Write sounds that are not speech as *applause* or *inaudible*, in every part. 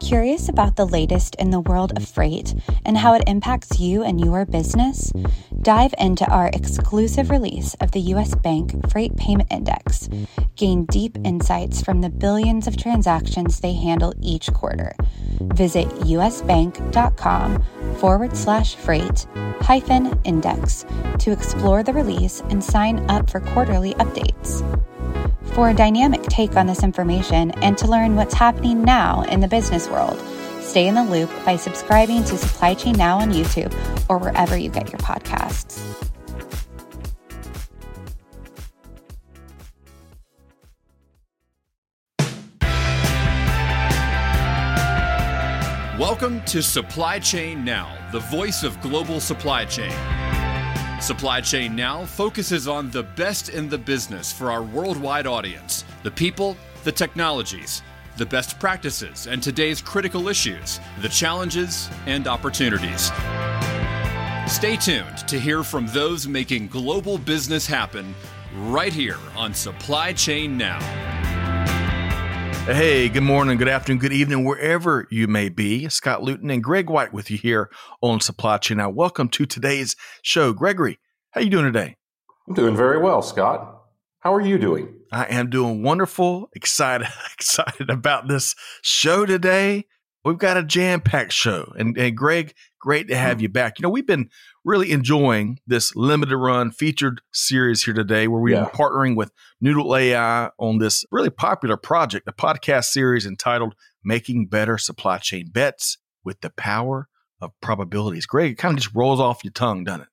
Curious about the latest in the world of freight and how it impacts you and your business? Dive into our exclusive release of the US Bank Freight Payment Index. Gain deep insights from the billions of transactions they handle each quarter. Visit usbank.com forward slash freight hyphen index to explore the release and sign up for quarterly updates. For a dynamic take on this information and to learn what's happening now in the business world, stay in the loop by subscribing to Supply Chain Now on YouTube or wherever you get your podcasts. Welcome to Supply Chain Now, the voice of global supply chain. Supply Chain Now focuses on the best in the business for our worldwide audience the people, the technologies, the best practices, and today's critical issues, the challenges and opportunities. Stay tuned to hear from those making global business happen right here on Supply Chain Now. Hey, good morning, good afternoon, good evening, wherever you may be. Scott Luton and Greg White with you here on Supply Chain. Now, welcome to today's show. Gregory, how you doing today? I'm doing very well, Scott. How are you doing? I am doing wonderful. Excited, *laughs* excited about this show today. We've got a jam-packed show, and, and Greg, great to have mm-hmm. you back. You know, we've been really enjoying this limited run featured series here today where we're partnering with Noodle AI on this really popular project, a podcast series entitled Making Better Supply Chain Bets with the Power of Probabilities. Greg, it kind of just rolls off your tongue, doesn't it?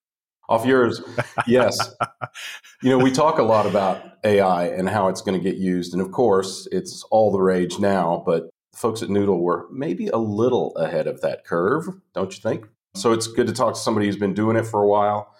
Off yours, yes. *laughs* you know, we talk a lot about AI and how it's going to get used. And of course, it's all the rage now, but folks at Noodle were maybe a little ahead of that curve, don't you think? So it's good to talk to somebody who's been doing it for a while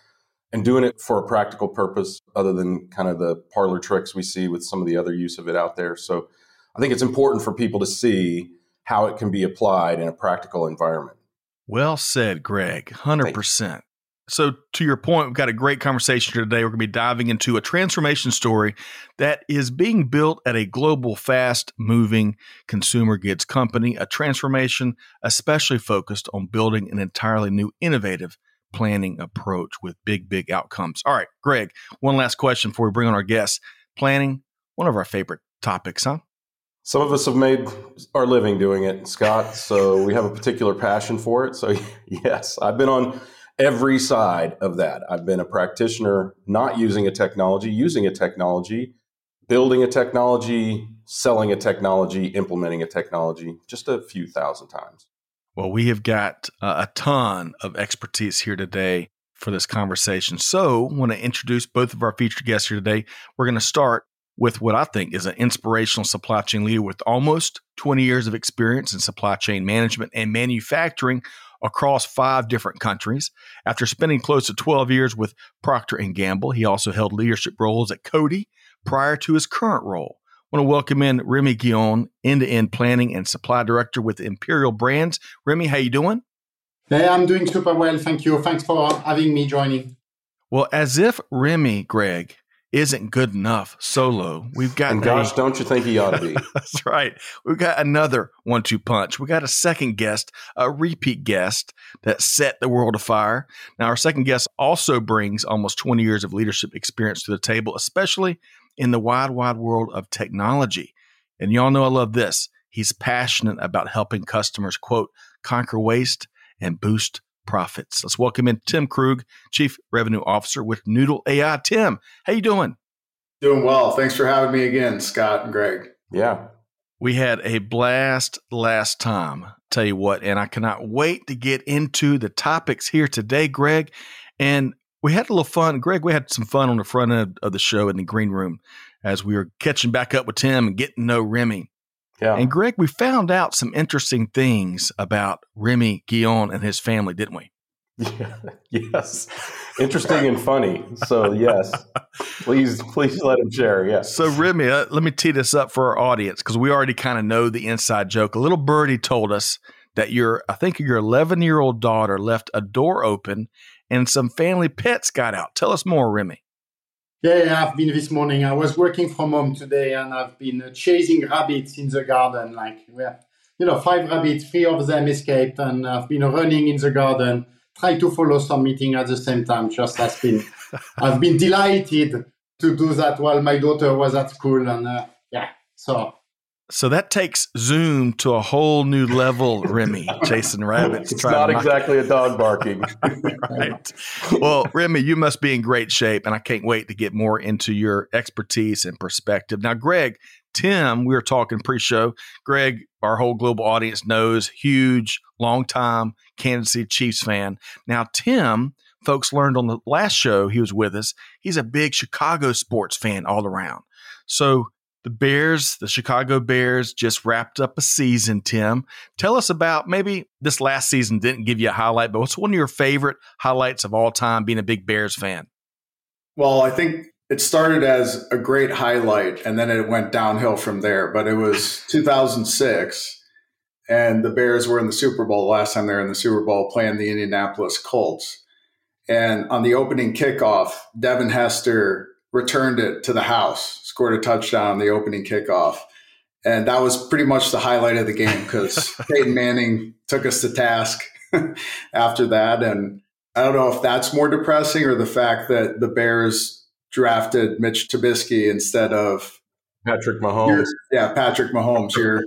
and doing it for a practical purpose other than kind of the parlor tricks we see with some of the other use of it out there. So I think it's important for people to see how it can be applied in a practical environment. Well said, Greg. 100%. So, to your point, we've got a great conversation here today. We're going to be diving into a transformation story that is being built at a global, fast moving consumer goods company, a transformation especially focused on building an entirely new, innovative planning approach with big, big outcomes. All right, Greg, one last question before we bring on our guests. Planning, one of our favorite topics, huh? Some of us have made our living doing it, Scott. So we have a particular passion for it. So, *laughs* yes, I've been on every side of that. I've been a practitioner not using a technology, using a technology, building a technology, selling a technology, implementing a technology, just a few thousand times. Well, we have got uh, a ton of expertise here today for this conversation. So, I want to introduce both of our featured guests here today. We're going to start with what I think is an inspirational supply chain leader with almost 20 years of experience in supply chain management and manufacturing across five different countries. After spending close to 12 years with Procter & Gamble, he also held leadership roles at Coty prior to his current role. I want to welcome in Remi Guillon, end-to-end planning and supply director with Imperial Brands. Remi, how you doing? Hey, I'm doing super well. Thank you. Thanks for having me joining. Well, as if Remi, Greg, isn't good enough solo. We've got and gosh, a, don't you think he ought to be? *laughs* that's right. We've got another one-two punch. We got a second guest, a repeat guest that set the world afire. Now, our second guest also brings almost 20 years of leadership experience to the table, especially in the wide, wide world of technology. And y'all know I love this. He's passionate about helping customers, quote, conquer waste and boost profits. Let's welcome in Tim Krug, Chief Revenue Officer with Noodle AI. Tim, how you doing? Doing well. Thanks for having me again, Scott and Greg. Yeah. We had a blast last time, tell you what, and I cannot wait to get into the topics here today, Greg. And we had a little fun. Greg, we had some fun on the front end of the show in the green room as we were catching back up with Tim and getting to know Remi. Yeah. And Greg, we found out some interesting things about Remi Guillon and his family, didn't we? Yeah, *laughs* yes. Interesting and funny. So, yes. Please, please let him share. Yes. So, Remi, uh, let me tee this up for our audience because we already kind of know the inside joke. A little birdie told us that your, I think your 11 year old daughter left a door open and some family pets got out. Tell us more, Remi. Yeah, I've been this morning. I was working from home today and I've been chasing rabbits in the garden. Like, yeah, you know, five rabbits, three of them escaped, and I've been running in the garden, trying to follow some meeting at the same time. Just has been, *laughs* I've been delighted to do that while my daughter was at school, and uh, yeah, so so that takes Zoom to a whole new level, Remi, chasing rabbits. It's not exactly a dog barking. *laughs* right. Well, Remi, you must be in great shape, and I can't wait to get more into your expertise and perspective. Now, Greg, Tim, we were talking pre show. Greg, our whole global audience knows, huge, long time Kansas City Chiefs fan. Now, Tim, folks learned on the last show he was with us, he's a big Chicago sports fan all around. So, the Bears, the Chicago Bears, just wrapped up a season, Tim. Tell us about maybe this last season didn't give you a highlight, but what's one of your favorite highlights of all time being a big Bears fan? Well, I think it started as a great highlight and then it went downhill from there. But it was *laughs* 2006 and the Bears were in the Super Bowl last time they were in the Super Bowl playing the Indianapolis Colts. And on the opening kickoff, Devin Hester returned it to the house, scored a touchdown on the opening kickoff. And that was pretty much the highlight of the game because *laughs* Peyton Manning took us to task *laughs* after that. And I don't know if that's more depressing or the fact that the Bears drafted Mitch Trubisky instead of Patrick Mahomes. Yeah, Patrick Mahomes. You're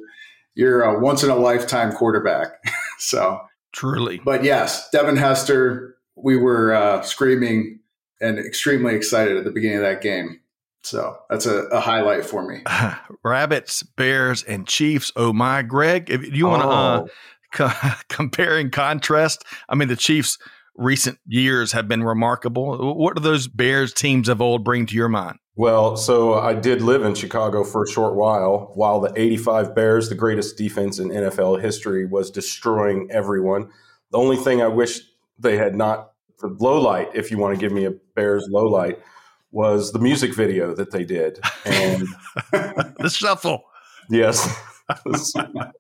you're a once in a lifetime quarterback. *laughs* so truly. But yes, Devin Hester. We were uh, screaming and extremely excited at the beginning of that game. So that's a, a highlight for me. *laughs* Rabbits, Bears, and Chiefs. Oh my, Greg, if you want to uh, oh. co- *laughs* compare and contrast, I mean the Chiefs' recent years have been remarkable. What do those Bears teams of old bring to your mind? Well, so I did live in Chicago for a short while, while the 85 Bears, the greatest defense in NFL history, was destroying everyone. The only thing I wish they had not for low light, if you want to give me a Bears low light, was the music video that they did. And *laughs* the shuffle. Yes. *laughs* oh,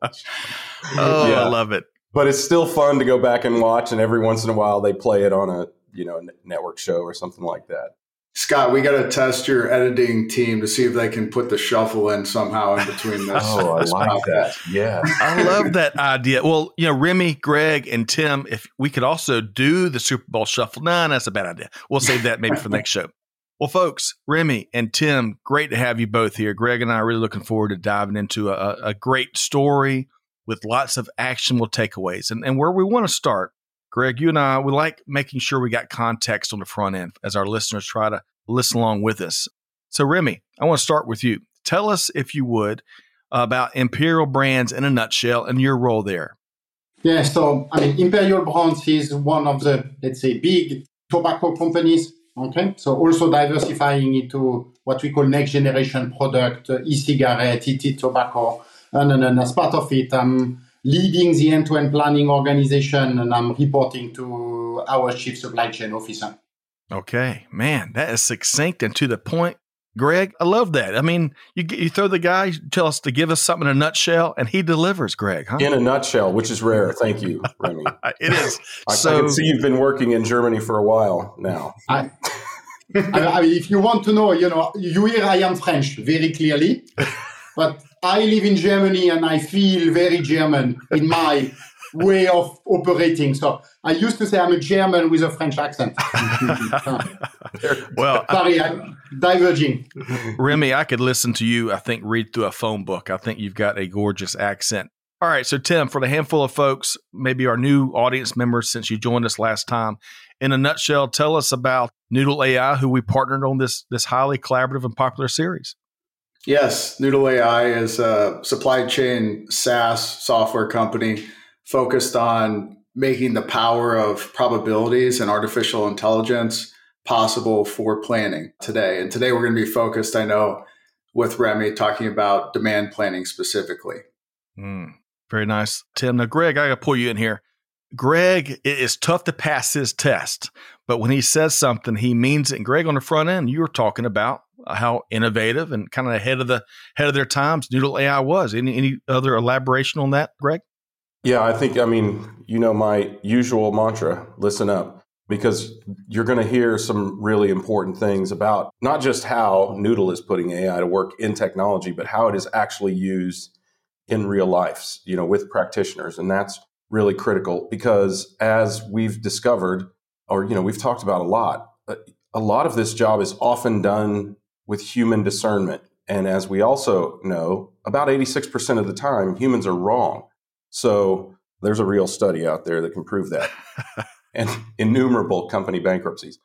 yeah. I love it. But it's still fun to go back and watch, and every once in a while they play it on a you know network show or something like that. Scott, we got to test your editing team to see if they can put the shuffle in somehow in between this. *laughs* oh, I like that. Yeah. I love that idea. Well, you know, Remi, Greg, and Tim, if we could also do the Super Bowl shuffle, nah, that's a bad idea. We'll save that maybe for the next show. Well, folks, Remi and Tim, great to have you both here. Greg and I are really looking forward to diving into a, a great story with lots of actionable takeaways. And, and where we want to start Greg, you and I, we like making sure we got context on the front end as our listeners try to listen along with us. So, Remi, I want to start with you. Tell us, if you would, about Imperial Brands in a nutshell and your role there. Yeah, so I mean, Imperial Brands is one of the, let's say, big tobacco companies. Okay, so also diversifying into what we call next generation product, uh, e-cigarette, e-tobacco, and, and, and as part of it, I'm leading the end-to-end planning organization, and I'm reporting to our chief supply chain officer. Okay, man, that is succinct and to the point. Greg, I love that. I mean, you you throw the guy, tell us to give us something in a nutshell, and he delivers. Greg, huh? In a nutshell, which is rare. Thank you, *laughs* Remi. it is. I, so, I can see you've been working in Germany for a while now. I, I mean, if you want to know, you know, you hear I am French very clearly, *laughs* but I live in Germany and I feel very German in my way of operating. So I used to say I'm a German with a French accent. *laughs* *laughs* well, sorry, I'm diverging. Remi, I could listen to you. I think read through a phone book. I think you've got a gorgeous accent. All right, so Tim, for the handful of folks, maybe our new audience members since you joined us last time, in a nutshell, tell us about Noodle AI, who we partnered on this this highly collaborative and popular series. Yes, Noodle AI is a supply chain SaaS software company focused on making the power of probabilities and artificial intelligence possible for planning today. And today we're going to be focused, I know, with Remi talking about demand planning specifically. Mm, very nice, Tim. Now, Greg, I got to pull you in here. Greg, it is tough to pass his test, but when he says something, he means it. And Greg, on the front end, you were talking about how innovative and kind of ahead of the head of their times Noodle AI was. Any any other elaboration on that, Greg? Yeah, I think I mean you know my usual mantra: listen up, because you're going to hear some really important things about not just how Noodle is putting AI to work in technology, but how it is actually used in real life, you know, with practitioners. And that's really critical because as we've discovered, or, you know, we've talked about a lot, uh, a lot of this job is often done with human discernment. And as we also know, about 86% of the time, humans are wrong. So there's a real study out there that can prove that. *laughs* and innumerable company bankruptcies.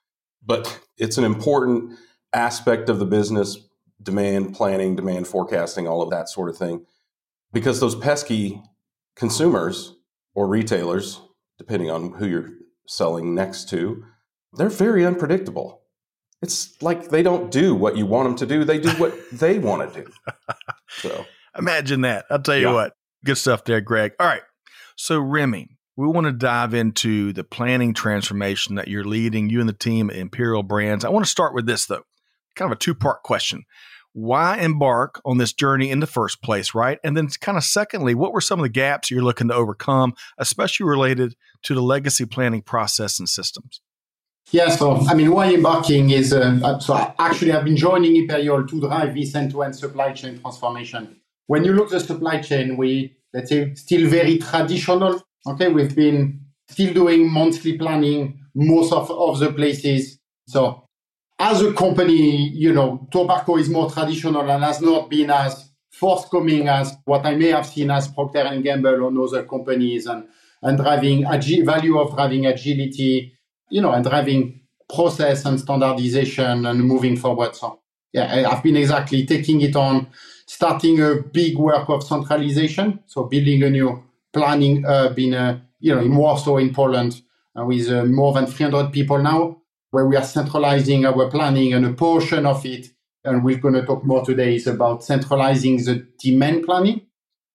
But it's an important aspect of the business demand planning, demand forecasting, all of that sort of thing. Because those pesky consumers or retailers, depending on who you're selling next to, they're very unpredictable. It's like they don't do what you want them to do, they do what *laughs* they want to do. So imagine that. I'll tell you yeah. what. Good stuff there, Greg. All right. So, Remi, we want to dive into the planning transformation that you're leading, you and the team at Imperial Brands. I want to start with this, though, kind of a two part question. Why embark on this journey in the first place, right? And then, kind of secondly, what were some of the gaps you're looking to overcome, especially related to the legacy planning process and systems? Yeah, so I mean, why embarking is uh, so actually I've been joining Imperial to drive this end-to-end supply chain transformation. When you look at the supply chain, we let's say still very traditional Okay, we've been still doing monthly planning most of, of the places. So as a company, you know, tobacco is more traditional and has not been as forthcoming as what I may have seen as Procter and Gamble or other companies and, and driving agi- value of driving agility, you know, and driving process and standardization and moving forward. So yeah, I've been exactly taking it on, starting a big work of centralization. So building a new planning hub in, uh, you know, in Warsaw in Poland uh, with uh, more than 300 people now, where we are centralizing our planning and a portion of it. And we're going to talk more today is about centralizing the demand planning.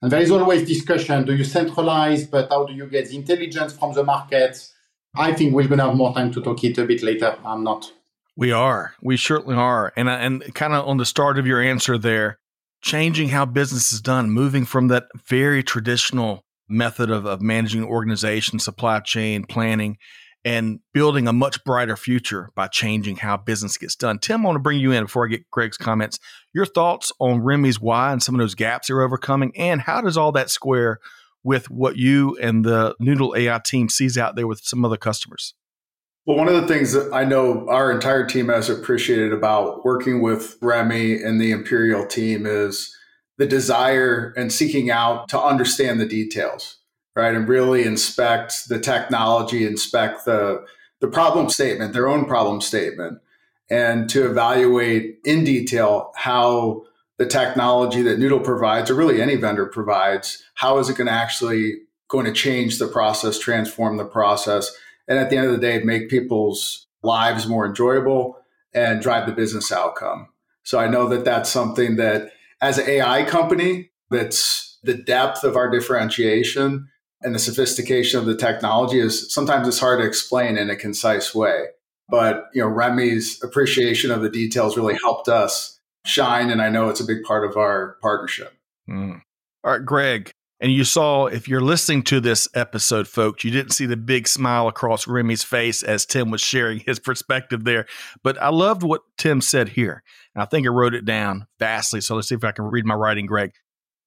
And there is always discussion. Do you centralize, but how do you get the intelligence from the markets? I think we're going to have more time to talk it a bit later. I'm not. We are. We certainly are. And, and kind of on the start of your answer there, changing how business is done, moving from that very traditional method of, of managing organization, supply chain, planning, and building a much brighter future by changing how business gets done. Tim, I want to bring you in before I get Greg's comments. Your thoughts on Remi's why and some of those gaps they're overcoming, and how does all that square with what you and the Noodle AI team sees out there with some other customers? Well, one of the things that I know our entire team has appreciated about working with Remi and the Imperial team is the desire and seeking out to understand the details, right? And really inspect the technology, inspect the, the problem statement, their own problem statement, and to evaluate in detail how the technology that Noodle provides, or really any vendor provides, how is it going to actually going to change the process, transform the process, and at the end of the day, make people's lives more enjoyable and drive the business outcome. So I know that that's something that as an AI company, that's the depth of our differentiation and the sophistication of the technology is sometimes it's hard to explain in a concise way. But you know, Remi's appreciation of the details really helped us shine, and I know it's a big part of our partnership. Mm. All right, Greg, and you saw if you're listening to this episode, folks, you didn't see the big smile across Remi's face as Tim was sharing his perspective there. But I loved what Tim said here. And I think I wrote it down vastly. So let's see if I can read my writing, Greg.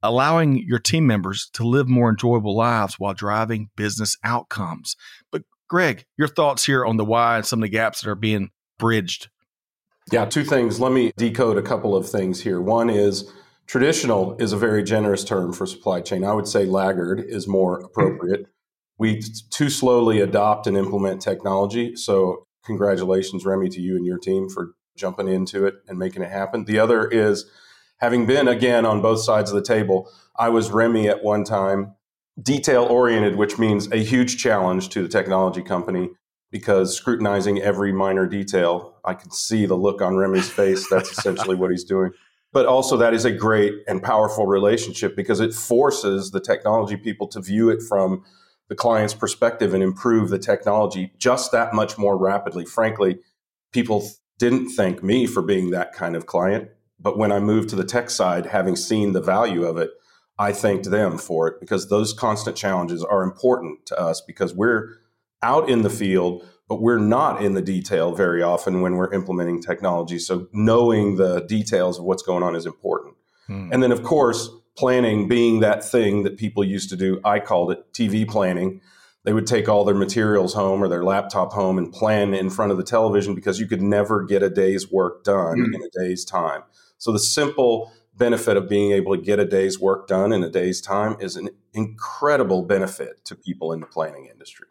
Allowing your team members to live more enjoyable lives while driving business outcomes. But Greg, your thoughts here on the why and some of the gaps that are being bridged. Yeah, two things. Let me decode a couple of things here. One is traditional is a very generous term for supply chain. I would say laggard is more mm. appropriate. We too slowly adopt and implement technology. So, congratulations, Remi, to you and your team for jumping into it and making it happen. The other is having been again on both sides of the table, I was Remi at one time, detail oriented, which means a huge challenge to the technology company because scrutinizing every minor detail, I can see the look on Remi's face. That's essentially what he's doing. *laughs* But also, that is a great and powerful relationship because it forces the technology people to view it from the client's perspective and improve the technology just that much more rapidly. Frankly, people didn't thank me for being that kind of client. But when I moved to the tech side, having seen the value of it, I thanked them for it because those constant challenges are important to us because we're out in the field, but we're not in the detail very often when we're implementing technology. So knowing the details of what's going on is important. Hmm. And then, of course, planning being that thing that people used to do. I called it TV planning. They would take all their materials home or their laptop home and plan in front of the television because you could never get a day's work done mm. in a day's time. So the simple benefit of being able to get a day's work done in a day's time is an incredible benefit to people in the planning industry.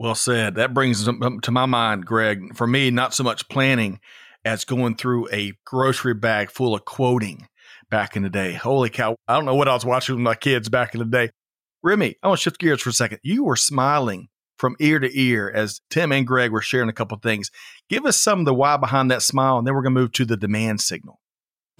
Well said. That brings to my mind, Greg, for me, not so much planning as going through a grocery bag full of quoting back in the day. Holy cow. I don't know what I was watching with my kids back in the day. Remi, I want to shift gears for a second. You were smiling from ear to ear as Tim and Greg were sharing a couple of things. Give us some of the why behind that smile, and then we're going to move to the demand signal.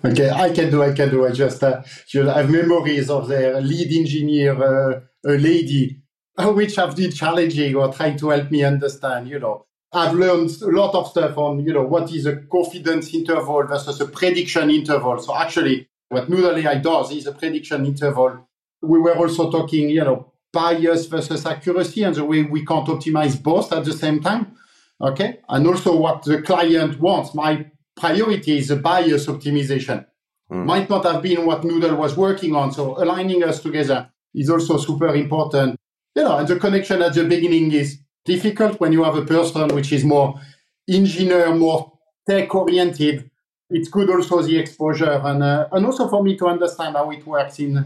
Okay, I can do, I can do. I just, uh, just have memories of the lead engineer, uh, a lady, *laughs* which have been challenging or trying to help me understand, you know. I've learned a lot of stuff on, you know, what is a confidence interval versus a prediction interval. So actually, what Noodle AI does is a prediction interval. We were also talking, you know, bias versus accuracy and the way we can't optimize both at the same time. Okay. And also what the client wants. My priority is a bias optimization. Mm. Might not have been what Noodle was working on. So aligning us together is also super important. You know, and the connection at the beginning is difficult when you have a person which is more engineer, more tech oriented. It's good also the exposure and uh, and also for me to understand how it works in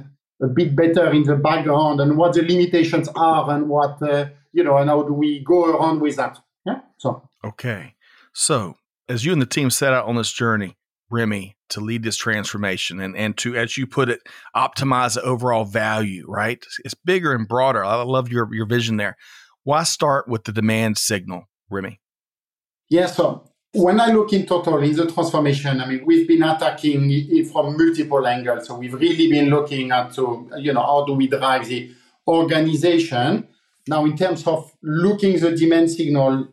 a bit better in the background and what the limitations are and what uh, you know and how do we go around with that. Yeah. So okay, so as you and the team set out on this journey, Remi, to lead this transformation and, and to, as you put it, optimize the overall value, right? It's bigger and broader. I love your, your vision there. Why start with the demand signal, Remi? Yeah, so when I look in total in the transformation, I mean, we've been attacking it from multiple angles. So we've really been looking at, to, you know, how do we drive the organization? Now, in terms of looking the demand signal,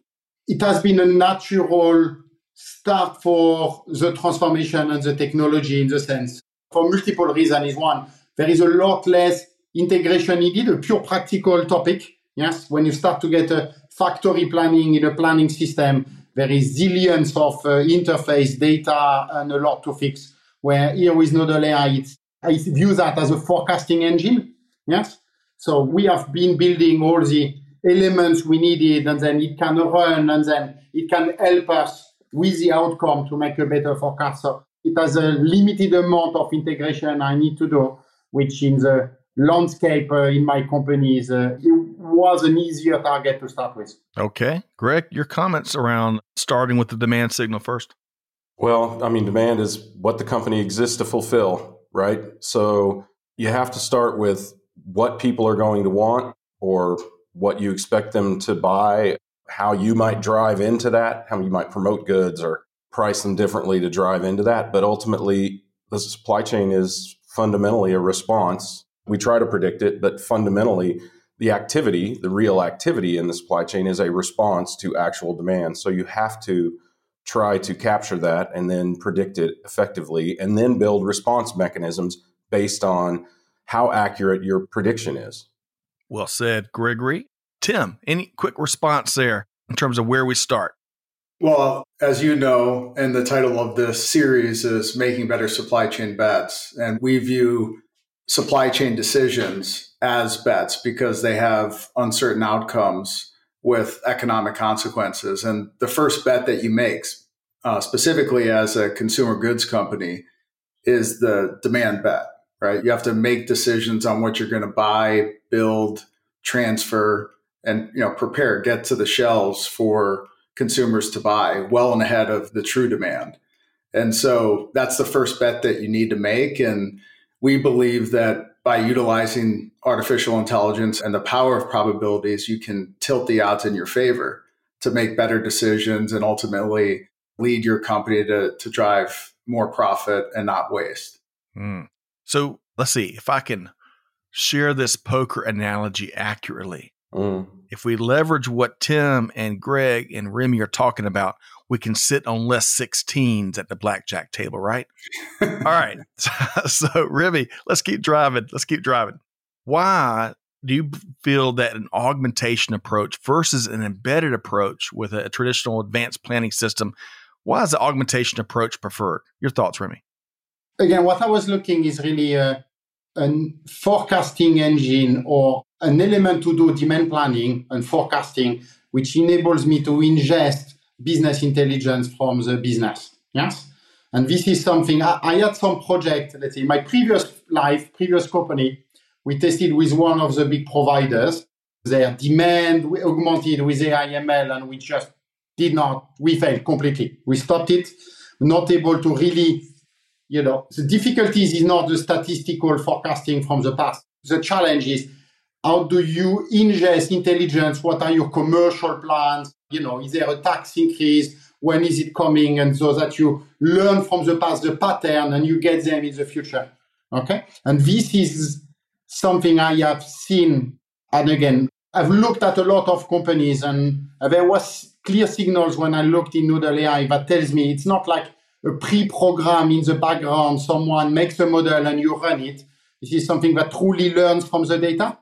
it has been a natural start for the transformation and the technology in the sense. For multiple reasons is one. There is a lot less integration needed a pure practical topic. Yes when you start to get a factory planning in a planning system there is zillions of uh, interface data and a lot to fix. Where here with Noodle AI I view that as a forecasting engine. Yes? So we have been building all the elements we needed and then it can run and then it can help us with the outcome to make a better forecast. So it has a limited amount of integration I need to do, which in the landscape uh, in my companies, uh, it was an easier target to start with. Okay. Greg, your comments around starting with the demand signal first. Well, I mean, demand is what the company exists to fulfill, right? So you have to start with what people are going to want or what you expect them to buy how you might drive into that, how you might promote goods or price them differently to drive into that. But ultimately, the supply chain is fundamentally a response. We try to predict it, but fundamentally, the activity, the real activity in the supply chain is a response to actual demand. So you have to try to capture that and then predict it effectively and then build response mechanisms based on how accurate your prediction is. Well said, Gregory. Tim, any quick response there in terms of where we start? Well, as you know, and the title of this series is Making Better Supply Chain Bets. And we view supply chain decisions as bets because they have uncertain outcomes with economic consequences. And the first bet that you make, uh, specifically as a consumer goods company, is the demand bet, right? You have to make decisions on what you're going to buy, build, transfer, and you know prepare get to the shelves for consumers to buy well and ahead of the true demand and so that's the first bet that you need to make and we believe that by utilizing artificial intelligence and the power of probabilities you can tilt the odds in your favor to make better decisions and ultimately lead your company to, to drive more profit and not waste mm. so let's see if i can share this poker analogy accurately Mm. If we leverage what Tim and Greg and Remi are talking about, we can sit on less 16s at the blackjack table, right? *laughs* All right. *laughs* so, Remi, let's keep driving. Let's keep driving. Why do you feel that an augmentation approach versus an embedded approach with a traditional advanced planning system, why is the augmentation approach preferred? Your thoughts, Remi? Again, what I was looking is really uh, a forecasting engine or an element to do demand planning and forecasting, which enables me to ingest business intelligence from the business. Yes. And this is something I, I had some project, let's say my previous life, previous company, we tested with one of the big providers. Their demand we augmented with AI ML and we just did not, we failed completely. We stopped it, not able to really, you know, the difficulties is not the statistical forecasting from the past. The challenge is how do you ingest intelligence? What are your commercial plans? You know, is there a tax increase? When is it coming? And so that you learn from the past the pattern and you get them in the future. Okay. And this is something I have seen. And again, I've looked at a lot of companies and there was clear signals when I looked in Noodle AI that tells me it's not like a pre-program in the background. Someone makes a model and you run it. This is something that truly learns from the data.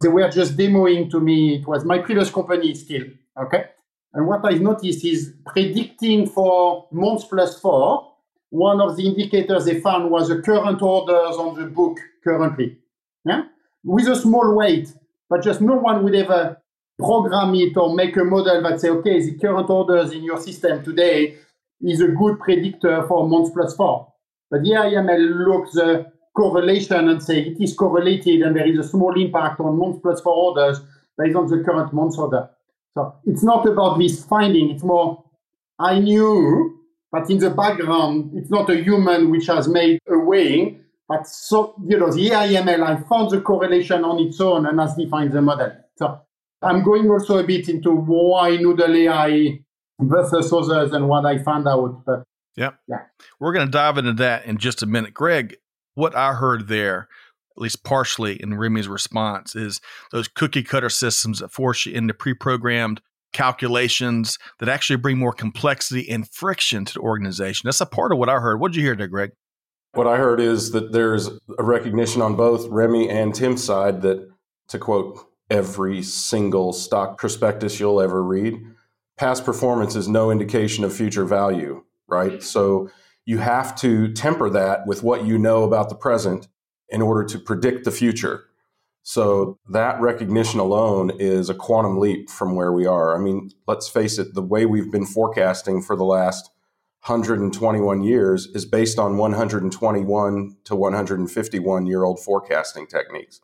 They were just demoing to me. It was my previous company still. Okay. And what I've noticed is predicting for months plus four, one of the indicators they found was the current orders on the book currently. Yeah. With a small weight, but just no one would ever program it or make a model that say, okay, the current orders in your system today is a good predictor for months plus four. But the AIML looks the correlation and say it is correlated and there is a small impact on months plus four orders based on the current month's order. So it's not about this finding, it's more, I knew, but in the background, it's not a human which has made a weighing, but so, you know, the AIML, I found the correlation on its own and has defined the model. So I'm going also a bit into why Noodle AI versus others and what I found out. But yep. yeah, we're going to dive into that in just a minute. Greg, what I heard there at least partially in Remi's response, is those cookie cutter systems that force you into pre programmed calculations that actually bring more complexity and friction to the organization. That's a part of what I heard. What did you hear there, Greg? What I heard is that there's a recognition on both Remy and Tim's side that, to quote every single stock prospectus you'll ever read, past performance is no indication of future value, right? So you have to temper that with what you know about the present in order to predict the future. So that recognition alone is a quantum leap from where we are. I mean, let's face it, the way we've been forecasting for the last 121 years is based on 121 to 151 year old forecasting techniques.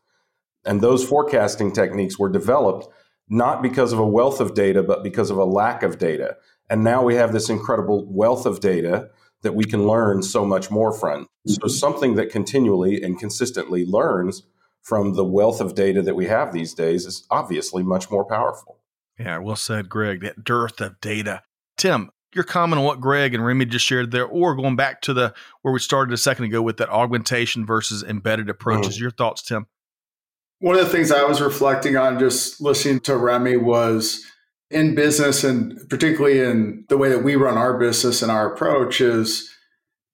And those forecasting techniques were developed not because of a wealth of data, but because of a lack of data. And now we have this incredible wealth of data that we can learn so much more from. So, mm-hmm. something that continually and consistently learns from the wealth of data that we have these days is obviously much more powerful. Yeah, well said, Greg. That dearth of data. Tim, your comment on what Greg and Remi just shared there, or going back to the where we started a second ago with that augmentation versus embedded approaches. Mm-hmm. Your thoughts, Tim? One of the things I was reflecting on just listening to Remi was in business and particularly in the way that we run our business and our approach is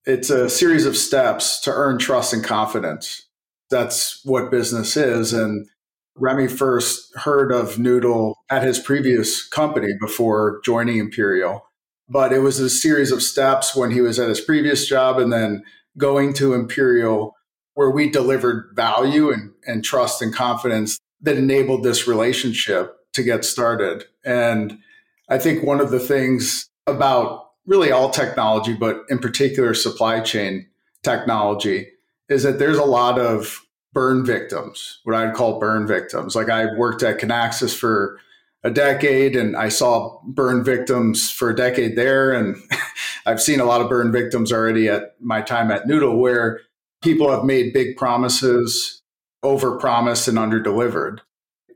it's a series of steps to earn trust and confidence. That's what business is. And Remi first heard of Noodle at his previous company before joining Imperial. But it was a series of steps when he was at his previous job and then going to Imperial where we delivered value and, and trust and confidence that enabled this relationship to get started. And I think one of the things about really all technology, but in particular supply chain technology, is that there's a lot of burn victims, what I'd call burn victims. Like I worked at Kinaxis for a decade and I saw burn victims for a decade there. And *laughs* I've seen a lot of burn victims already at my time at Noodle where people have made big promises, over promised and under delivered.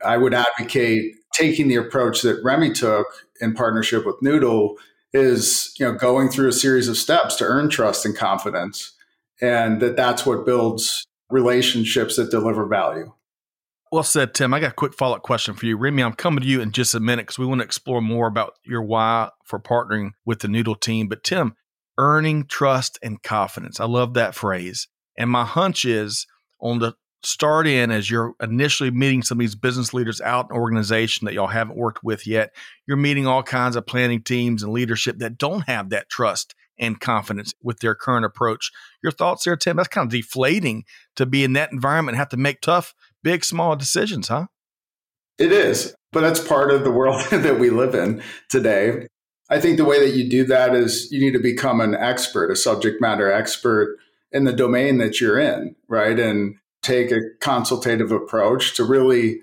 I would advocate taking the approach that Remi took in partnership with Noodle is, you know, going through a series of steps to earn trust and confidence, and that that's what builds relationships that deliver value. Well said, Tim. I got a quick follow up question for you. Remi, I'm coming to you in just a minute because we want to explore more about your why for partnering with the Noodle team. But, Tim, earning trust and confidence. I love that phrase. And my hunch is on the start in as you're initially meeting some of these business leaders out in organization that y'all haven't worked with yet. You're meeting all kinds of planning teams and leadership that don't have that trust and confidence with their current approach. Your thoughts there, Tim? That's kind of deflating to be in that environment and have to make tough, big, small decisions, huh? It is, but that's part of the world *laughs* that we live in today. I think the way that you do that is you need to become an expert, a subject matter expert in the domain that you're in, right? And take a consultative approach to really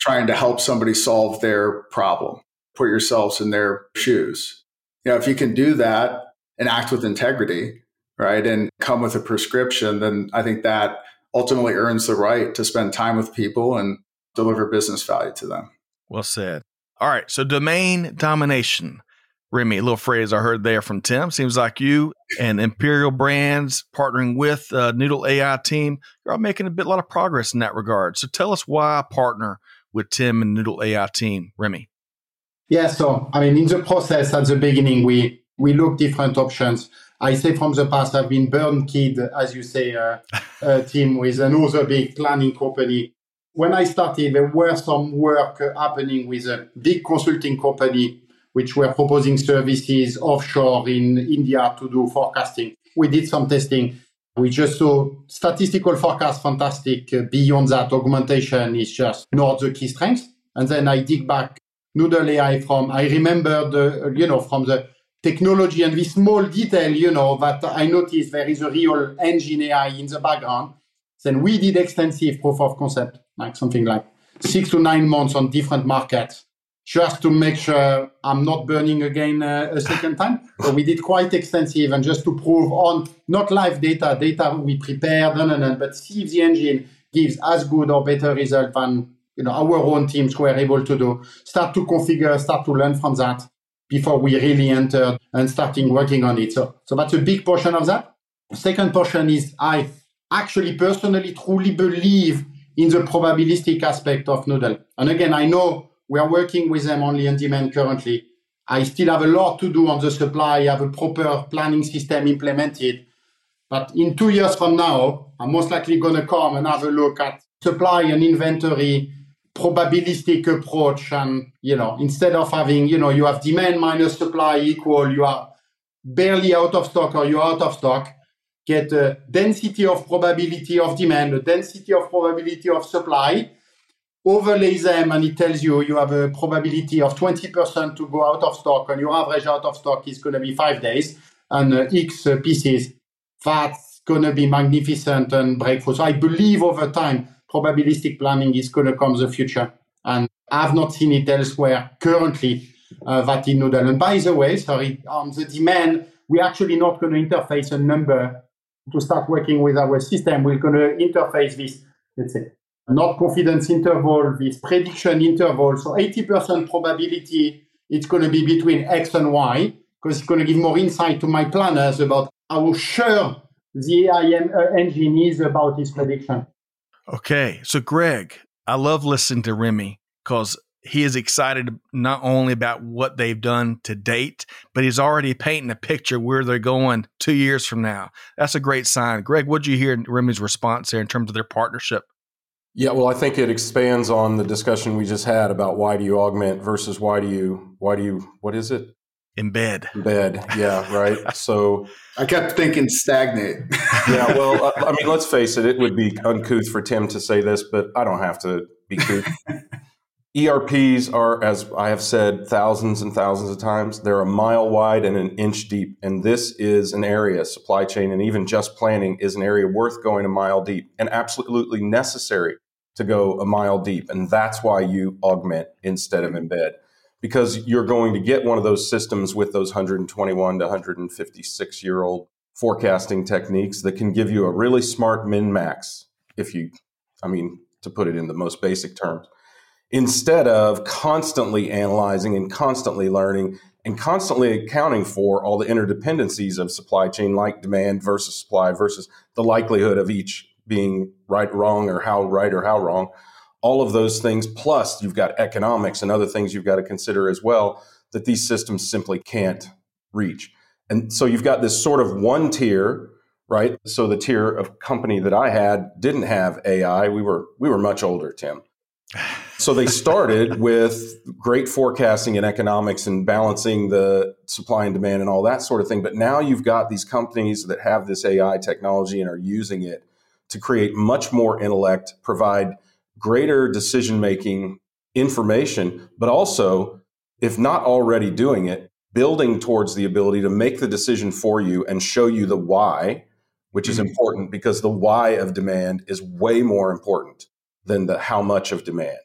trying to help somebody solve their problem. Put yourselves in their shoes. You know, if you can do that and act with integrity, right, and come with a prescription, then I think that ultimately earns the right to spend time with people and deliver business value to them. Well said. All right. So domain domination. Remi, a little phrase I heard there from Tim. Seems like you and Imperial Brands partnering with uh, Noodle AI team, you're all making a bit, a lot of progress in that regard. So tell us why partner with Tim and Noodle AI team, Remi. Yeah, so I mean, in the process at the beginning, we we look different options. I say from the past, I've been burn kid, as you say, uh, a team with another big planning company. When I started, there were some work happening with a big consulting company, which were proposing services offshore in India to do forecasting. We did some testing. We just saw statistical forecast fantastic. Uh, beyond that, augmentation is just not the key strength. And then I dig back Noodle AI from, I remember the, uh, you know, from the technology and this small detail, you know, that I noticed there is a real engine AI in the background. Then we did extensive proof of concept, like something like six to nine months on different markets, just to make sure I'm not burning again uh, a second time. So we did quite extensive and just to prove on not live data, data we prepared, no, no, no, but see if the engine gives as good or better result than you know our own teams were able to do. Start to configure, start to learn from that before we really entered and starting working on it. So, so that's a big portion of that. Second portion is I actually personally truly believe in the probabilistic aspect of Noodle. And again, I know we are working with them only on demand currently. I still have a lot to do on the supply, I have a proper planning system implemented. But in two years from now, I'm most likely going to come and have a look at supply and inventory probabilistic approach and you know instead of having you know you have demand minus supply equal you are barely out of stock or you're out of stock get a density of probability of demand a density of probability of supply overlay them and it tells you you have a probability of 20% to go out of stock and your average out of stock is going to be five days and uh, x pieces that's going to be magnificent and breakthrough so i believe over time probabilistic planning is going to come the future. And I've not seen it elsewhere currently uh, that in Noodle. And by the way, sorry, on the demand, we're actually not going to interface a number to start working with our system. We're going to interface this, let's say, not confidence interval, this prediction interval. So 80% probability it's going to be between X and Y because it's going to give more insight to my planners about how sure the AI uh, engine is about this prediction. Okay. So, Greg, I love listening to Remi because he is excited not only about what they've done to date, but he's already painting a picture where they're going two years from now. That's a great sign. Greg, what did you hear Remi's response there in terms of their partnership? Yeah, well, I think it expands on the discussion we just had about why do you augment versus why do you why do you what is it? Embed. Embed. Yeah, right. *laughs* So I kept thinking stagnate. yeah, *laughs* well, I, I, mean, let's face it, it would be uncouth for Tim to say this, but I don't have to be couth. *laughs* ERPs are, as I have said thousands and thousands of times, they're a mile wide and an inch deep. And this is an area, supply chain and even just planning is an area worth going a mile deep and absolutely necessary to go a mile deep. And that's why you augment instead of embed because you're going to get one of those systems with those 121 to 156 year old forecasting techniques that can give you a really smart min max if you i mean to put it in the most basic terms instead of constantly analyzing and constantly learning and constantly accounting for all the interdependencies of supply chain like demand versus supply versus the likelihood of each being right wrong or how right or how wrong all of those things, plus you've got economics and other things you've got to consider as well that these systems simply can't reach. And so you've got this sort of one tier, right? So the tier of company that I had didn't have AI. We were we were much older, Tim. So they started *laughs* with great forecasting and economics and balancing the supply and demand and all that sort of thing. But now you've got these companies that have this AI technology and are using it to create much more intellect, provide greater decision making information, but also, if not already doing it, building towards the ability to make the decision for you and show you the why, which is mm-hmm. important because the why of demand is way more important than the how much of demand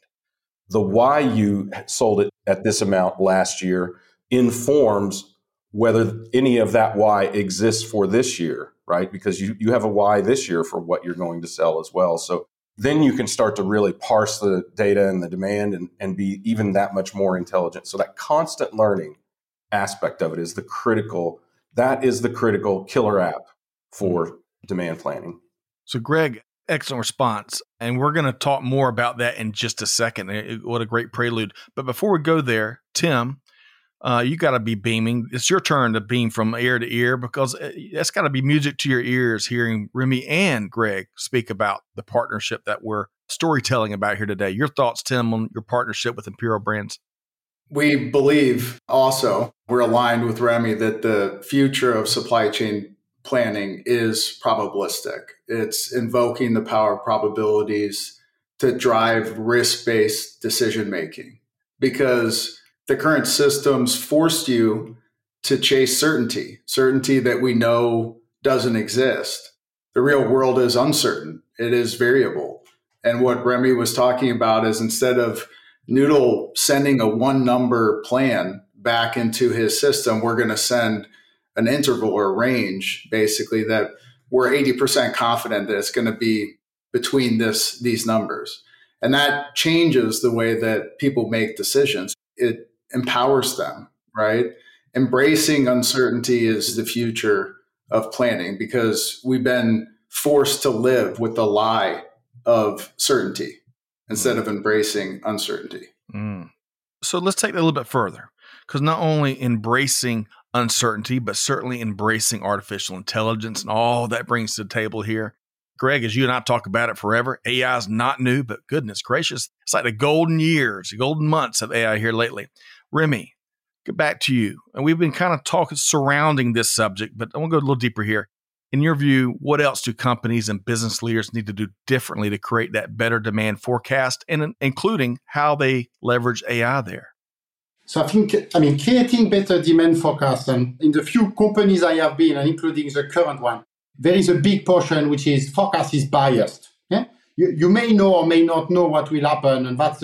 the why you sold it at this amount last year informs whether any of that why exists for this year, right? Because you, you have a why this year for what you're going to sell as well. So then you can start to really parse the data and the demand and, and be even that much more intelligent. So that constant learning aspect of it is the critical, that is the critical killer app mm-hmm. for demand planning. So Greg, excellent response. And we're going to talk more about that in just a second. What a great prelude. But before we go there, Tim, uh, you got to be beaming. It's your turn to beam from ear to ear because uh, that's got to be music to your ears hearing Remi and Greg speak about the partnership that we're storytelling about here today. Your thoughts, Tim, on your partnership with Imperial Brands? We believe also, we're aligned with Remi that the future of supply chain planning is probabilistic. It's invoking the power of probabilities to drive risk based decision making because the current systems forced you to chase certainty, certainty that we know doesn't exist. The real world is uncertain, it is variable. And what Remi was talking about is instead of Noodle sending a one number plan back into his system, we're going to send an interval or a range basically that we're 80% confident that it's going to be between this these numbers and that changes the way that people make decisions it empowers them right embracing uncertainty is the future of planning because we've been forced to live with the lie of certainty instead of embracing uncertainty mm. so let's take that a little bit further because not only embracing uncertainty, but certainly embracing artificial intelligence and all that brings to the table here. Greg, as you and I talk about it forever, AI is not new, but goodness gracious, it's like the golden years, the golden months of AI here lately. Remi, get back to you. And we've been kind of talking surrounding this subject, but I want to go a little deeper here. In your view, what else do companies and business leaders need to do differently to create that better demand forecast and including how they leverage AI there? So I think, I mean, creating better demand forecast and in the few companies I have been, and including the current one, there is a big portion which is forecast is biased. Yeah? You, you may know or may not know what will happen, and that's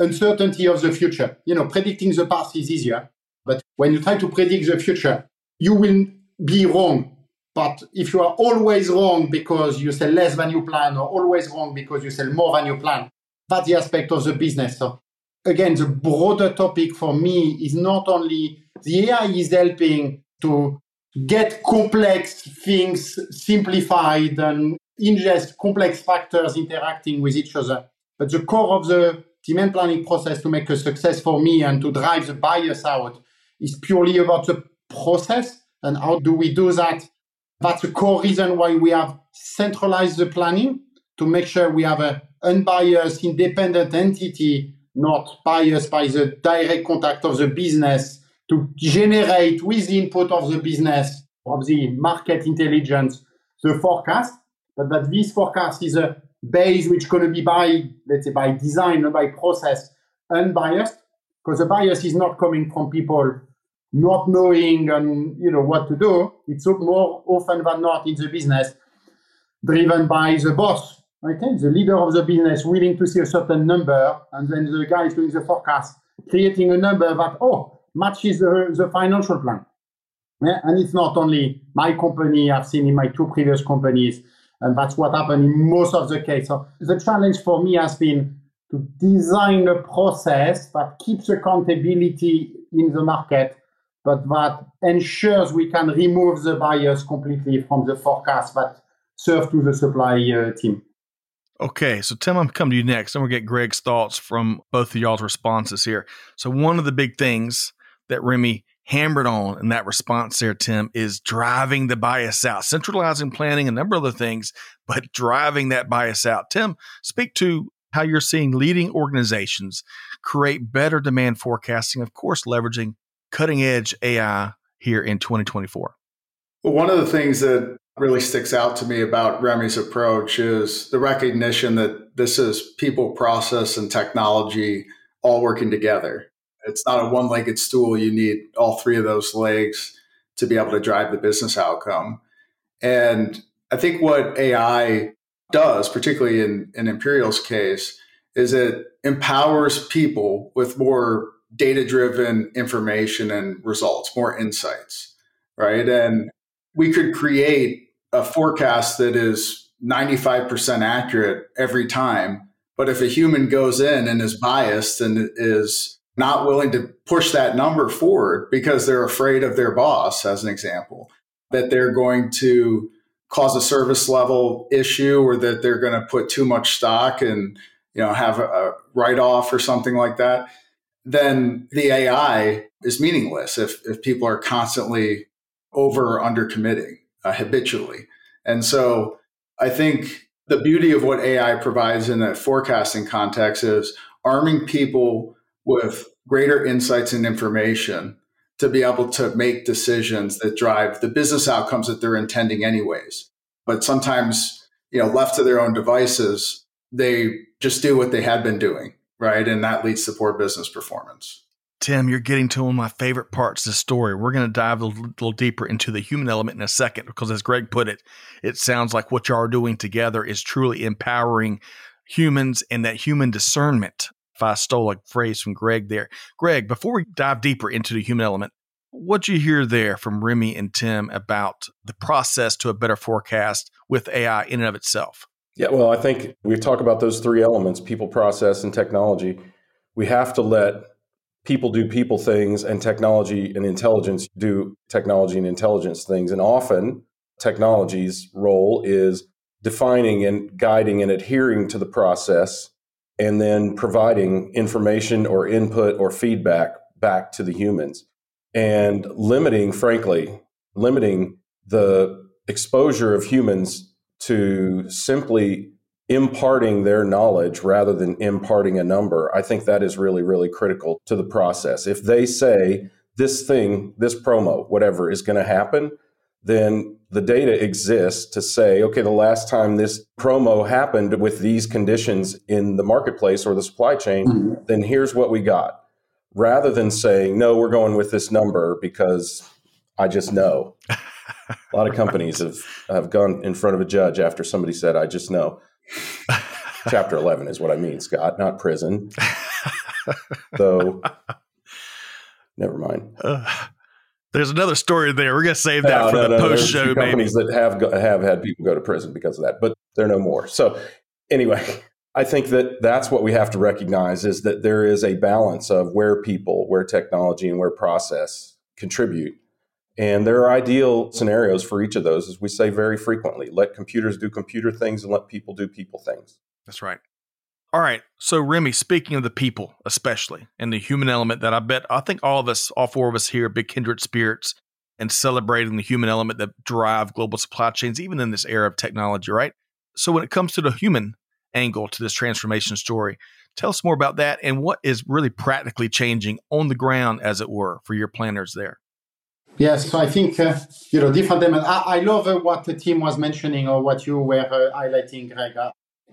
uncertainty of the future. You know, predicting the past is easier, but when you try to predict the future, you will be wrong. But if you are always wrong because you sell less than you plan, or always wrong because you sell more than you plan, that's the aspect of the business. So again, the broader topic for me is not only the AI is helping to get complex things simplified and ingest complex factors interacting with each other. But the core of the demand planning process to make a success for me and to drive the bias out is purely about the process and how do we do that. That's the core reason why we have centralized the planning to make sure we have an unbiased, independent entity not biased by the direct contact of the business to generate with the input of the business of the market intelligence the forecast, but that this forecast is a base which going to be by let's say by design or by process unbiased because the bias is not coming from people not knowing and you know what to do. It's more often than not in the business driven by the boss Okay, the leader of the business willing to see a certain number, and then the guy is doing the forecast, creating a number that oh matches the, the financial plan. Yeah? And it's not only my company; I've seen in my two previous companies, and that's what happened in most of the case. So the challenge for me has been to design a process that keeps accountability in the market, but that ensures we can remove the bias completely from the forecast that serve to the supply uh, team. Okay, so Tim, I'm coming to you next. I'm gonna get Greg's thoughts from both of y'all's responses here. So one of the big things that Remi hammered on in that response there, Tim, is driving the bias out, centralizing planning, a number of other things, but driving that bias out. Tim, speak to how you're seeing leading organizations create better demand forecasting, of course, leveraging cutting edge AI here in 2024. Well, one of the things that really sticks out to me about Remi's approach is the recognition that this is people, process, and technology all working together. It's not a one legged stool. You need all three of those legs to be able to drive the business outcome. And I think what AI does, particularly in, in Imperial's case, is it empowers people with more data driven information and results, more insights, right? And we could create a forecast that is 95% accurate every time. But if a human goes in and is biased and is not willing to push that number forward because they're afraid of their boss, as an example, that they're going to cause a service level issue or that they're going to put too much stock and you know have a, write off or something like that then the ai is meaningless if if people are constantly over or under committing uh, habitually. And so i think the beauty of what ai provides in a forecasting context is arming people with greater insights and information to be able to make decisions that drive the business outcomes that they're intending anyways. But sometimes, you know, left to their own devices, they just do what they had been doing, right? And that leads to poor business performance. Tim, you're getting to one of my favorite parts of the story. We're going to dive a little deeper into the human element in a second because, as Greg put it, it sounds like what you are doing together is truly empowering humans and that human discernment if I stole a phrase from Greg there. Greg, before we dive deeper into the human element, what you hear there from Remi and Tim about the process to a better forecast with AI in and of itself? Yeah, well, I think we talk about those three elements people, process, and technology. We have to let people do people things and technology and intelligence do technology and intelligence things. And often, technology's role is defining and guiding and adhering to the process and then providing information or input or feedback back to the humans and limiting, frankly, limiting the exposure of humans to simply imparting their knowledge rather than imparting a number. I think that is really, really critical to the process. If they say this thing, this promo, whatever is going to happen, then the data exists to say, okay, the last time this promo happened with these conditions in the marketplace or the supply chain, mm-hmm. then here's what we got. Rather than saying, no, we're going with this number because I just know. a lot of companies have, have gone in front of a judge after somebody said, I just know. Chapter 11 is what I mean, Scott, not prison. *laughs* so, never mind. Uh. There's another story there. We're going to save that no, for no, the no, post show. Companies maybe. that have have had people go to prison because of that, but they're no more. So anyway, *laughs* I think that that's what we have to recognize is that there is a balance of where people, where technology, and where process contribute. And there are ideal scenarios for each of those, as we say very frequently. Let computers do computer things and let people do people things. That's right. All right. So, Remi, speaking of the people, especially, and the human element that I bet, I think all of us, all four of us here, big kindred spirits and celebrating the human element that drive global supply chains, even in this era of technology, right? So, when it comes to the human angle to this transformation story, tell us more about that and what is really practically changing on the ground, as it were, for your planners there. Yes, so I think uh, you know different. I, I love uh, what the team was mentioning or what you were uh, highlighting, Greg.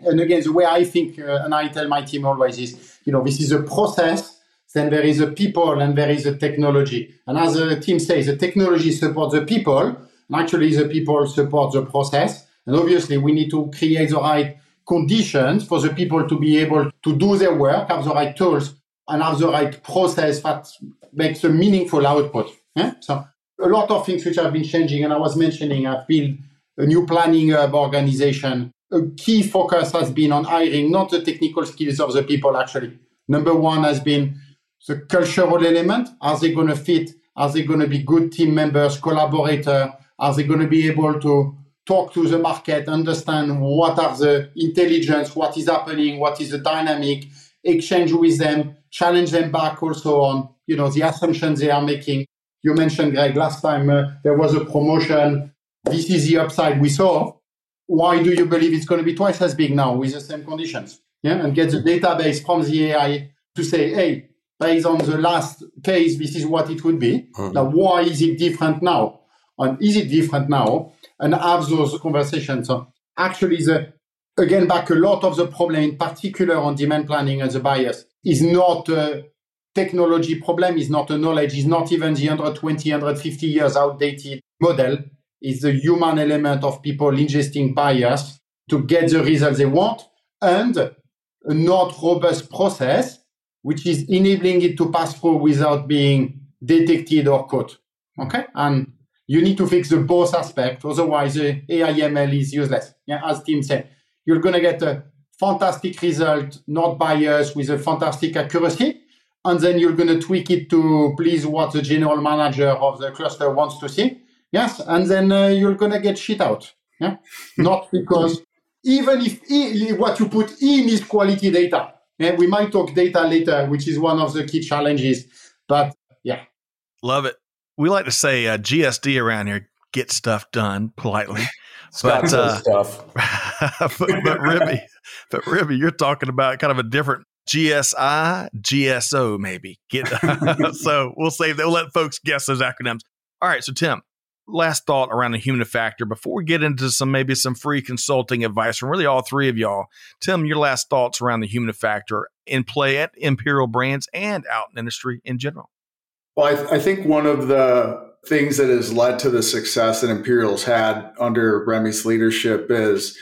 Uh, and again, the way I think uh, and I tell my team always is, you know, this is a process, then there is a people and there is a technology. And as the team says, the technology supports the people, and actually the people support the process. And obviously we need to create the right conditions for the people to be able to do their work, have the right tools, and have the right process that makes a meaningful output. Yeah? So a lot of things which have been changing, and I was mentioning I've built a new planning hub organization a key focus has been on hiring, not the technical skills of the people, actually. Number one has been the cultural element. Are they going to fit? Are they going to be good team members, collaborator? Are they going to be able to talk to the market, understand what are the intelligence, what is happening, what is the dynamic, exchange with them, challenge them back also on, you know, the assumptions they are making. You mentioned, Greg, last time uh, there was a promotion. This is the upside we saw why do you believe it's going to be twice as big now with the same conditions? yeah, and get the database from the AI to say, hey, based on the last case, this is what it would be. Mm-hmm. Now, why is it different now? And is it different now? And have those conversations. So actually, the again back a lot of the problem, in particular on demand planning and the bias, is not a technology problem, is not a knowledge, is not even the 120, 150 years outdated model. Is the human element of people ingesting bias to get the results they want and a not robust process which is enabling it to pass through without being detected or caught. Okay. And you need to fix the both aspects. Otherwise, the AIML is useless. Yeah. As Tim said, you're going to get a fantastic result, not biased with a fantastic accuracy. And then you're going to tweak it to please what the general manager of the cluster wants to see. Yes. And then uh, you're going to get shit out. Yeah. *laughs* not because even if what you put in is quality data, yeah, we might talk data later, which is one of the key challenges. But yeah. Love it. We like to say uh, GSD around here, get stuff done politely. *laughs* but, uh, stuff. *laughs* but, but Ribby, but Ribby, you're talking about kind of a different GSI, GSO, maybe. Get so we'll save that. We'll let folks guess those acronyms. All right. So Tim, last thought around the human factor before we get into some maybe some free consulting advice from really all three of y'all. Tim, your last thoughts around the human factor in play at Imperial Brands and out in industry in general. Well, I, th- I think one of the things that has led to the success that Imperial's had under Remi's leadership is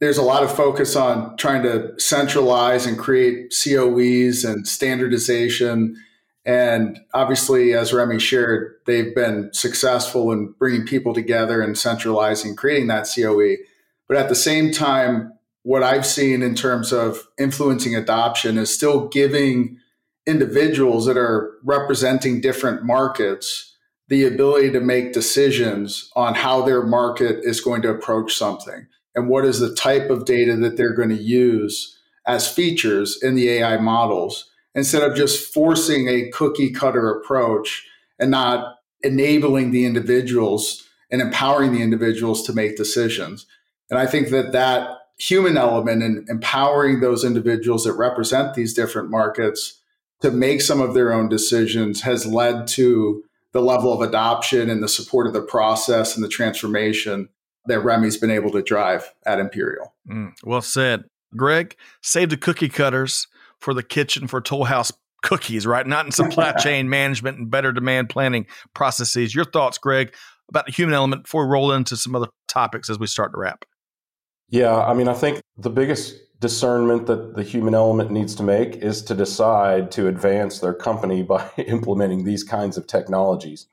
there's a lot of focus on trying to centralize and create COEs and standardization and obviously, as Remi shared, they've been successful in bringing people together and centralizing, creating that COE. But at the same time, what I've seen in terms of influencing adoption is still giving individuals that are representing different markets the ability to make decisions on how their market is going to approach something and what is the type of data that they're going to use as features in the AI models instead of just forcing a cookie cutter approach and not enabling the individuals and empowering the individuals to make decisions. And I think that that human element and empowering those individuals that represent these different markets to make some of their own decisions has led to the level of adoption and the support of the process and the transformation that Remy's been able to drive at Imperial. Mm, well said. Greg, save the cookie cutters for the kitchen for Toll House cookies, right? Not in supply *laughs* chain management and better demand planning processes. Your thoughts, Greg, about the human element before we roll into some other topics as we start to wrap. Yeah, I mean, I think the biggest discernment that the human element needs to make is to decide to advance their company *laughs* by implementing these kinds of technologies.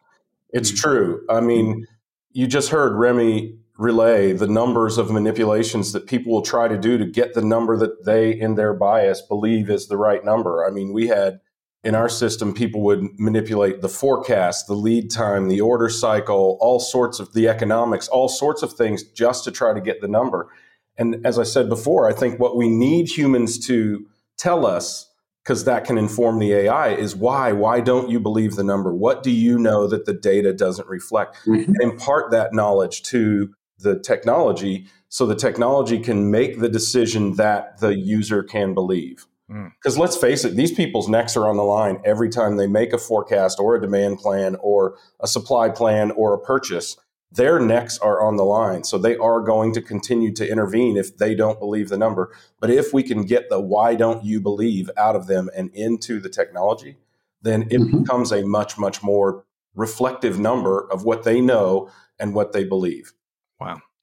It's mm-hmm. true. I mean, you just heard Remi relay the numbers of manipulations that people will try to do to get the number that they, in their bias, believe is the right number. I mean, we had in our system, people would manipulate the forecast, the lead time, the order cycle, all sorts of the economics, all sorts of things just to try to get the number. And as I said before, I think what we need humans to tell us, because that can inform the AI, is why. Why don't you believe the number? What do you know that the data doesn't reflect? Mm-hmm. impart that knowledge to the technology so the technology can make the decision that the user can believe. Because mm. let's face it, these people's necks are on the line every time they make a forecast or a demand plan or a supply plan or a purchase. Their necks are on the line. So they are going to continue to intervene if they don't believe the number. But if we can get the why don't you believe out of them and into the technology, then it mm-hmm. becomes a much, much more reflective number of what they know and what they believe.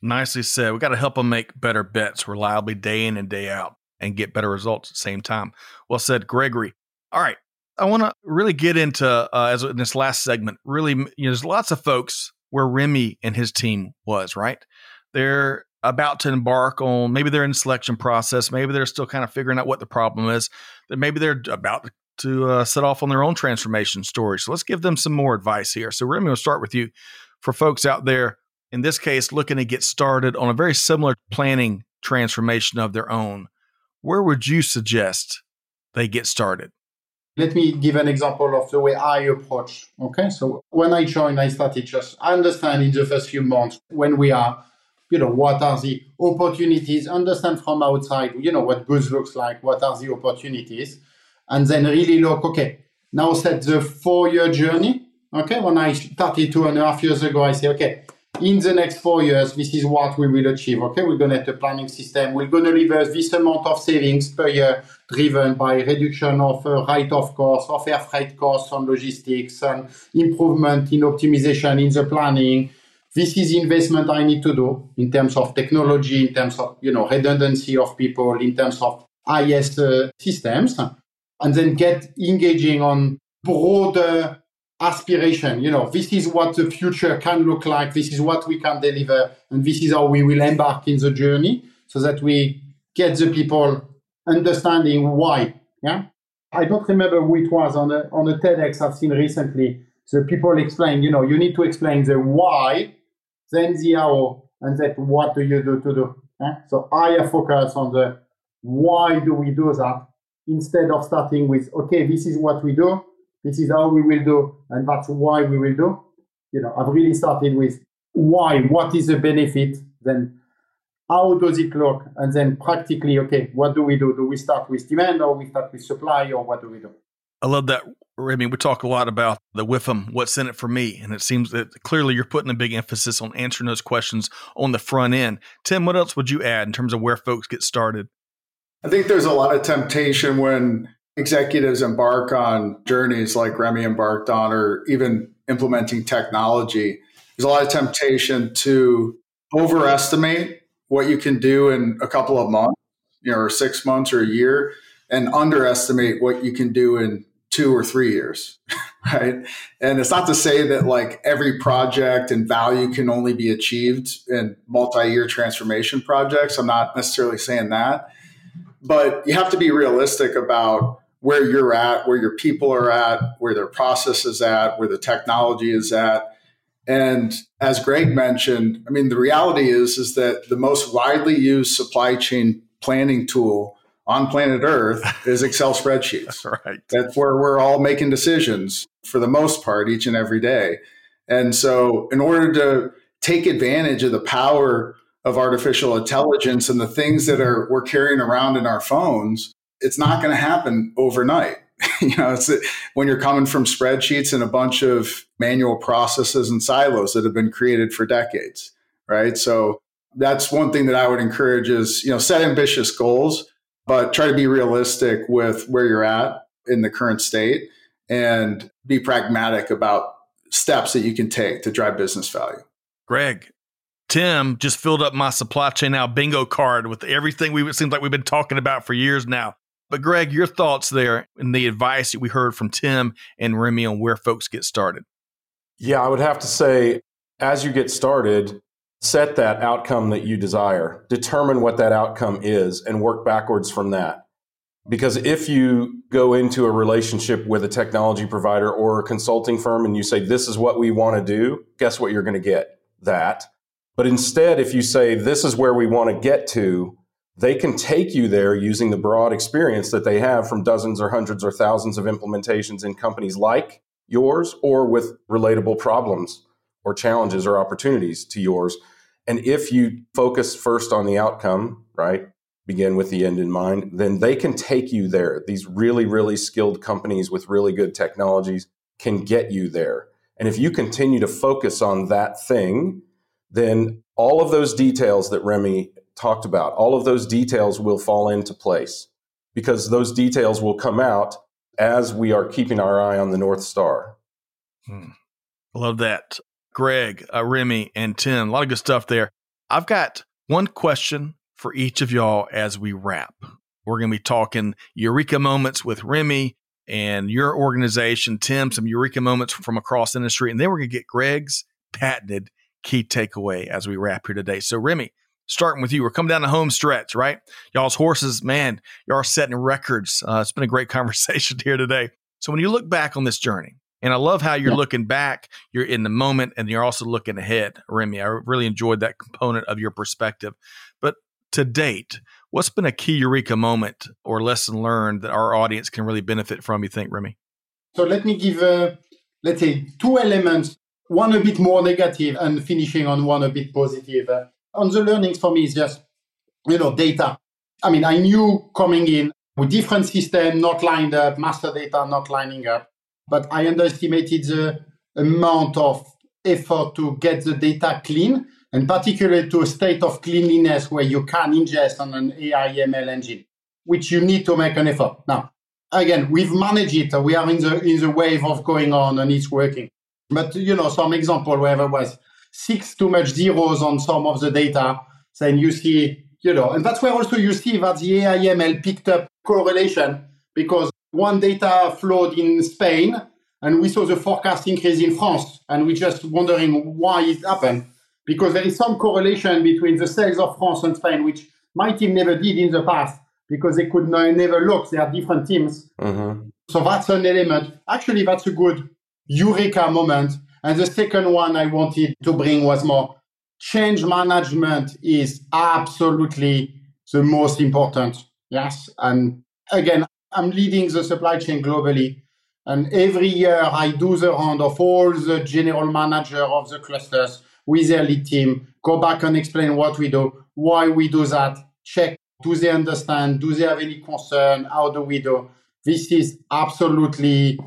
Nicely said. We got to help them make better bets reliably day in and day out and get better results at the same time. Well said, Gregory. All right. I want to really get into, uh, as in this last segment, really, you know, there's lots of folks where Remi and his team was, right? They're about to embark on, maybe they're in the selection process, maybe they're still kind of figuring out what the problem is, that maybe they're about to uh, set off on their own transformation story. So let's give them some more advice here. So, Remi, we'll start with you. For folks out there in this case, looking to get started on a very similar planning transformation of their own, where would you suggest they get started? Let me give an example of the way I approach. Okay, so when I joined, I started just understanding in the first few months when we are you know, what are the opportunities, understand from outside, you know, what good looks like, what are the opportunities, and then really look, okay, now set the four year journey. Okay, when I started two and a half years ago, I say, okay, in the next four years, this is what we will achieve. Okay, we're going to have a planning system. We're going to reverse this amount of savings per year, driven by reduction of uh, write-off costs, of air freight costs on logistics, and improvement in optimization in the planning. This is investment I need to do in terms of technology, in terms of you know redundancy of people, in terms of IS uh, systems, and then get engaging on broader aspiration. You know, this is what the future can look like. This is what we can deliver. And this is how we will embark in the journey so that we get the people understanding why. Yeah. I don't remember who it was on a, on a TEDx I've seen recently. The people explain, you know, you need to explain the why, then the how, and that what do you do to do. Yeah? So I focus on the why do we do that instead of starting with, okay, this is what we do this is how we will do, and that's why we will do. You know, I've really started with why, what is the benefit, then how does it look, and then practically, okay, what do we do? Do we start with demand or we start with supply or what do we do? I love that, I mean, We talk a lot about the WIFM, what's in it for me. And it seems that clearly you're putting a big emphasis on answering those questions on the front end. Tim, what else would you add in terms of where folks get started? I think there's a lot of temptation when executives embark on journeys like Remi embarked on, or even implementing technology, there's a lot of temptation to overestimate what you can do in a couple of months, you know, or six months or a year, and underestimate what you can do in two or three years, *laughs* right? And it's not to say that like every project and value can only be achieved in multi-year transformation projects. I'm not necessarily saying that, but you have to be realistic about where you're at, where your people are at, where their process is at, where the technology is at. And as Greg mentioned, I mean, the reality is, is that the most widely used supply chain planning tool on planet Earth is Excel spreadsheets. That's *laughs* right. That's where we're all making decisions for the most part each and every day. And so, in order to take advantage of the power of artificial intelligence and the things that are we're carrying around in our phones, it's not going to happen overnight. *laughs* you know, it's when you're coming from spreadsheets and a bunch of manual processes and silos that have been created for decades, right? So that's one thing that I would encourage is, you know, set ambitious goals, but try to be realistic with where you're at in the current state and be pragmatic about steps that you can take to drive business value. Greg, Tim just filled up my supply chain now bingo card with everything we it seems like we've been talking about for years now. But Greg, your thoughts there and the advice that we heard from Tim and Remi on where folks get started. Yeah, I would have to say, as you get started, set that outcome that you desire, determine what that outcome is, and work backwards from that. Because if you go into a relationship with a technology provider or a consulting firm and you say, This is what we want to do, guess what you're going to get? That. But instead, if you say, This is where we want to get to, they can take you there using the broad experience that they have from dozens or hundreds or thousands of implementations in companies like yours or with relatable problems or challenges or opportunities to yours. And if you focus first on the outcome, right, begin with the end in mind, then they can take you there. These really, really skilled companies with really good technologies can get you there. And if you continue to focus on that thing, then all of those details that Remi talked about, all of those details will fall into place because those details will come out as we are keeping our eye on the North Star. Hmm. Love that. Greg, uh, Remi, and Tim, a lot of good stuff there. I've got one question for each of y'all as we wrap. We're going to be talking Eureka moments with Remi and your organization, Tim, some Eureka moments from across industry. And then we're going to get Greg's patented key takeaway as we wrap here today. So, Remi, starting with you. We're coming down the home stretch, right? Y'all's horses, man, y'all are setting records. Uh, it's been a great *laughs* conversation here today. So when you look back on this journey, and I love how you're yeah. looking back, you're in the moment, and you're also looking ahead, Remi. I really enjoyed that component of your perspective. But to date, what's been a key eureka moment or lesson learned that our audience can really benefit from, you think, Remi? So let me give, uh, let's say, two elements, one a bit more negative and finishing on one a bit positive. Uh, on the learnings for me is just, you know, data. I mean, I knew coming in with different system not lined up, master data not lining up, but I underestimated the amount of effort to get the data clean and particularly to a state of cleanliness where you can ingest on an AI ML engine, which you need to make an effort. Now, again, we've managed it. We are in the in the wave of going on and it's working. But you know, some example where there was six too much zeros on some of the data, then you see, you know, and that's where also you see that the AI ML picked up correlation because one data flowed in Spain and we saw the forecast increase in France. And we just wondering why it happened because there is some correlation between the sales of France and Spain, which my team never did in the past because they could never look. They are different teams. Mm-hmm. So that's an element. Actually, that's a good eureka moment. And the second one I wanted to bring was more change management is absolutely the most important. Yes. And again, I'm leading the supply chain globally. And every year I do the round of all the general manager of the clusters with their lead team, go back and explain what we do, why we do that, check, do they understand, do they have any concern, how do we do? This is absolutely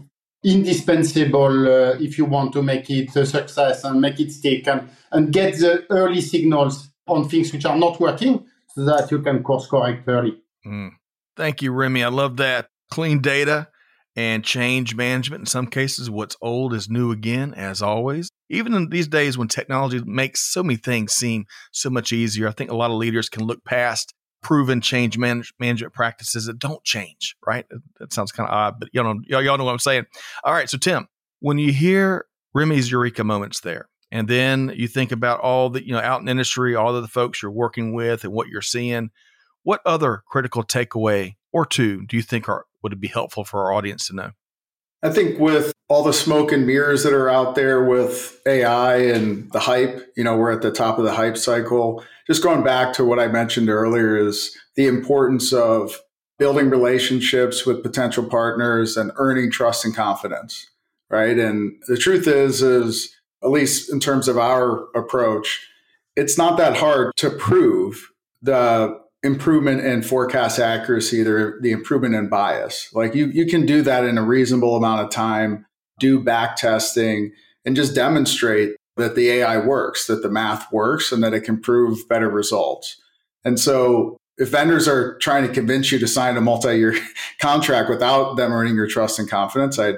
indispensable uh, if you want to make it a success and make it stick and, and get the early signals on things which are not working so that you can course correct early. Mm. Thank you, Remi. I love that. Clean data and change management. In some cases, what's old is new again, as always. Even in these days when technology makes so many things seem so much easier, I think a lot of leaders can look past proven change manage- management practices that don't change, right? That sounds kind of odd, but y'all know, y'all, y'all know what I'm saying. All right. So, Tim, when you hear Remi's eureka moments there, and then you think about all the, you know, out in industry, all of the folks you're working with and what you're seeing, what other critical takeaway or two do you think are would it be helpful for our audience to know? I think with all the smoke and mirrors that are out there with AI and the hype, you know, we're at the top of the hype cycle. Just going back to what I mentioned earlier is the importance of building relationships with potential partners and earning trust and confidence, right? And the truth is is at least in terms of our approach, it's not that hard to prove the improvement in forecast accuracy, the, the improvement in bias. Like you, you can do that in a reasonable amount of time, do back testing, and just demonstrate that the AI works, that the math works, and that it can prove better results. And so if vendors are trying to convince you to sign a multi-year *laughs* contract without them earning your trust and confidence, I'd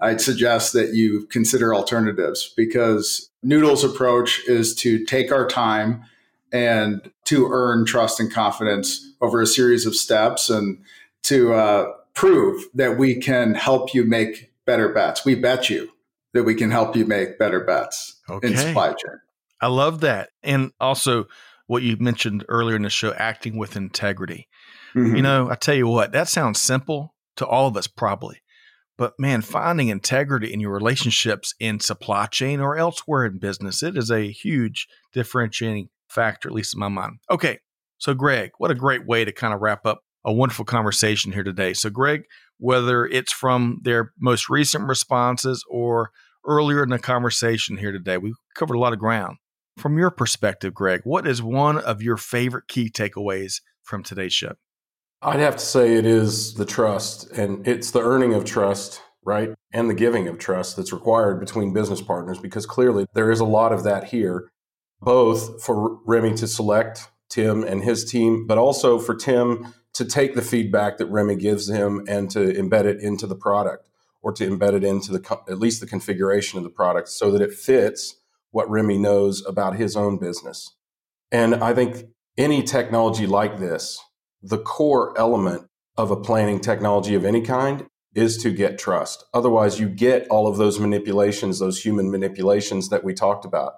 I'd suggest that you consider alternatives because Noodle's approach is to take our time and to earn trust and confidence over a series of steps and to uh, prove that we can help you make better bets. We bet you that we can help you make better bets okay. in supply chain. I love that. And also what you mentioned earlier in the show, acting with integrity. Mm-hmm. You know, I tell you what, that sounds simple to all of us probably. But man, finding integrity in your relationships in supply chain or elsewhere in business, it is a huge differentiating factor, at least in my mind. Okay. So, Greg, what a great way to kind of wrap up a wonderful conversation here today. So, Greg, whether it's from their most recent responses or earlier in the conversation here today, we covered a lot of ground. From your perspective, Greg, what is one of your favorite key takeaways from today's show? I'd have to say it is the trust, and it's the earning of trust, right? And the giving of trust that's required between business partners because clearly there is a lot of that here both for Remi to select Tim and his team, but also for Tim to take the feedback that Remi gives him and to embed it into the product or to embed it into the at least the configuration of the product so that it fits what Remi knows about his own business. And I think any technology like this, the core element of a planning technology of any kind is to get trust. Otherwise, you get all of those manipulations, those human manipulations that we talked about.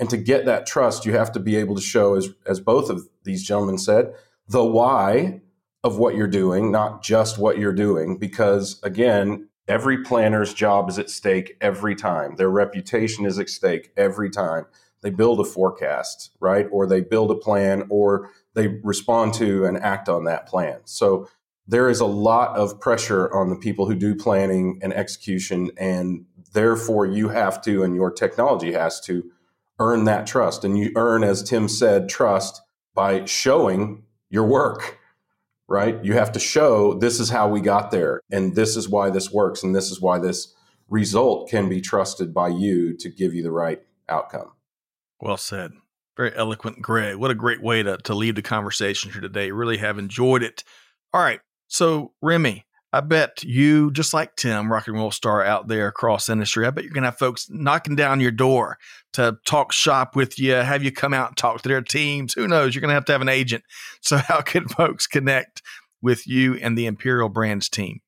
And to get that trust, you have to be able to show, as, as both of these gentlemen said, the why of what you're doing, not just what you're doing. Because again, every planner's job is at stake every time. Their reputation is at stake every time they build a forecast, right? Or they build a plan or they respond to and act on that plan. So there is a lot of pressure on the people who do planning and execution. And therefore, you have to, and your technology has to, earn that trust. And you earn, as Tim said, trust by showing your work, right? You have to show this is how we got there, and this is why this works, and this is why this result can be trusted by you to give you the right outcome. Well said. Very eloquent, Greg. What a great way to, to lead the conversation here today. Really have enjoyed it. All right. So, Remi, I bet you, just like Tim, rock and roll star out there across industry, I bet you're going to have folks knocking down your door to talk shop with you, have you come out and talk to their teams. Who knows? You're going to have to have an agent. *laughs* So, how can folks connect with you and the Imperial Brands team?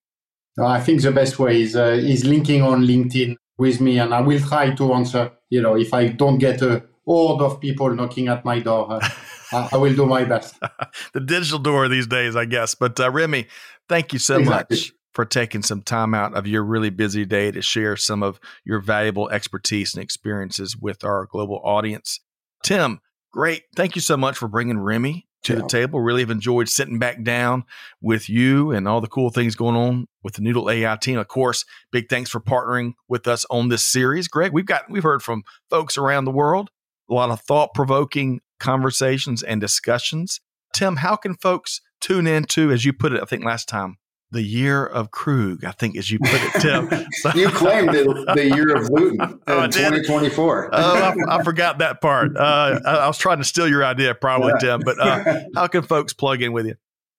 I think the best way is uh, is linking on LinkedIn with me, and I will try to answer. You know, if I don't get a horde of people knocking at my door, uh, *laughs* I will do my best. *laughs* the digital door these days, I guess. But uh, Remi, thank you so exactly. much for taking some time out of your really busy day to share some of your valuable expertise and experiences with our global audience. Tim, great. Thank you so much for bringing Remi to yeah. the table. Really have enjoyed sitting back down with you and all the cool things going on with the Noodle AI team. Of course, big thanks for partnering with us on this series. Greg, we've got we've heard from folks around the world, a lot of thought provoking conversations and discussions. Tim, how can folks tune into, as you put it, I think last time, the year of Krug, I think, as you put it, Tim. So, *laughs* you claimed the, the, year of Luton *laughs* oh, in 2024. Oh, I, I, forgot that part. Uh, I, I, was trying to steal your idea, probably, yeah. Tim. But uh, *laughs* how can folks plug in with you?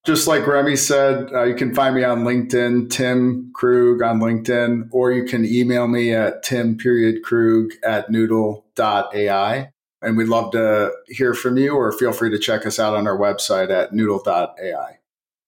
Just like Remi said, uh, you can find me on LinkedIn, Tim Krug on LinkedIn, or you can email me at tim period krug at noodle.ai. And we'd love to hear from you, or feel free to check us out on our website at noodle.ai.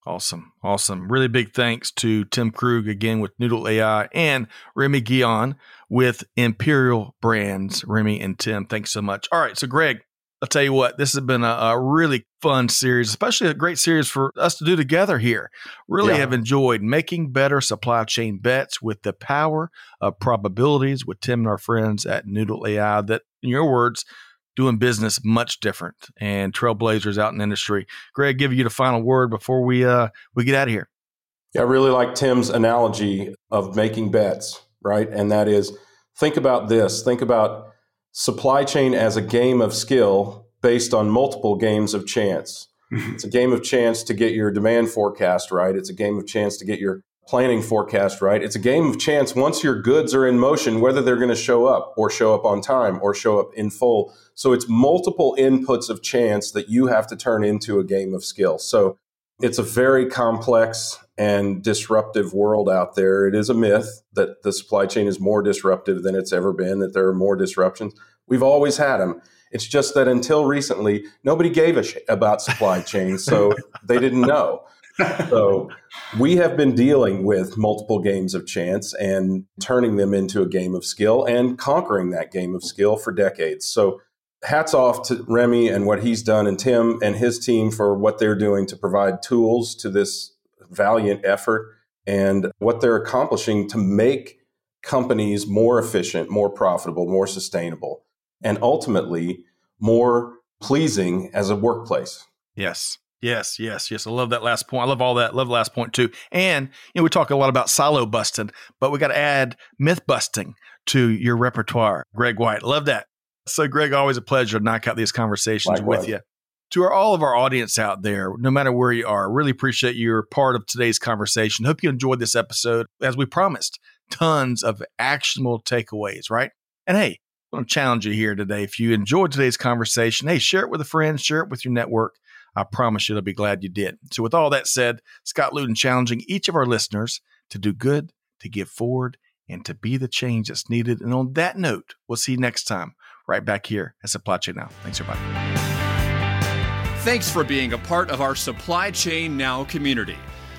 Awesome. Awesome. Really big thanks to Tim Krug again with Noodle AI and Remi Guillon with Imperial Brands. Remi and Tim, thanks so much. All right. So, Greg, I'll tell you what, this has been a, a really fun series, especially a great series for us to do together here. Really yeah. have enjoyed making better supply chain bets with the power of probabilities with Tim and our friends at Noodle AI that, in your words, doing business much different and trailblazers out in industry. Greg, give you the final word before we uh, we get out of here. Yeah, I really like Tim's analogy of making bets, right? And that is think about this. Think about supply chain as a game of skill based on multiple games of chance. *laughs* It's a game of chance to get your demand forecast right. It's a game of chance to get your planning forecast right. It's a game of chance once your goods are in motion, whether they're going to show up or show up on time or show up in full. So it's multiple inputs of chance that you have to turn into a game of skill. So it's a very complex and disruptive world out there. It is a myth that the supply chain is more disruptive than it's ever been, that there are more disruptions. We've always had them. It's just that until recently, nobody gave a shit about supply chains, so they didn't know so we have been dealing with multiple games of chance and turning them into a game of skill and conquering that game of skill for decades. So hats off to Remi and what he's done and Tim and his team for what they're doing to provide tools to this valiant effort and what they're accomplishing to make companies more efficient, more profitable, more sustainable, and ultimately more pleasing as a workplace. Yes. Yes, yes, yes. I love that last point. I love all that. Love the last point too. And you know, we talk a lot about silo busting, but we got to add myth busting to your repertoire. Greg White, love that. So, Greg, always a pleasure to knock out these conversations Likewise. with you. To our, all of our audience out there, no matter where you are, really appreciate you're part of today's conversation. Hope you enjoyed this episode. As we promised, tons of actionable takeaways, right? And hey, I'm going to challenge you here today. If you enjoyed today's conversation, hey, share it with a friend, share it with your network. I promise you they'll be glad you did. So, with all that said, Scott Luton challenging each of our listeners to do good, to give forward, and to be the change that's needed. And on that note, we'll see you next time right back here at Supply Chain Now. Thanks, everybody. Thanks for being a part of our Supply Chain Now community.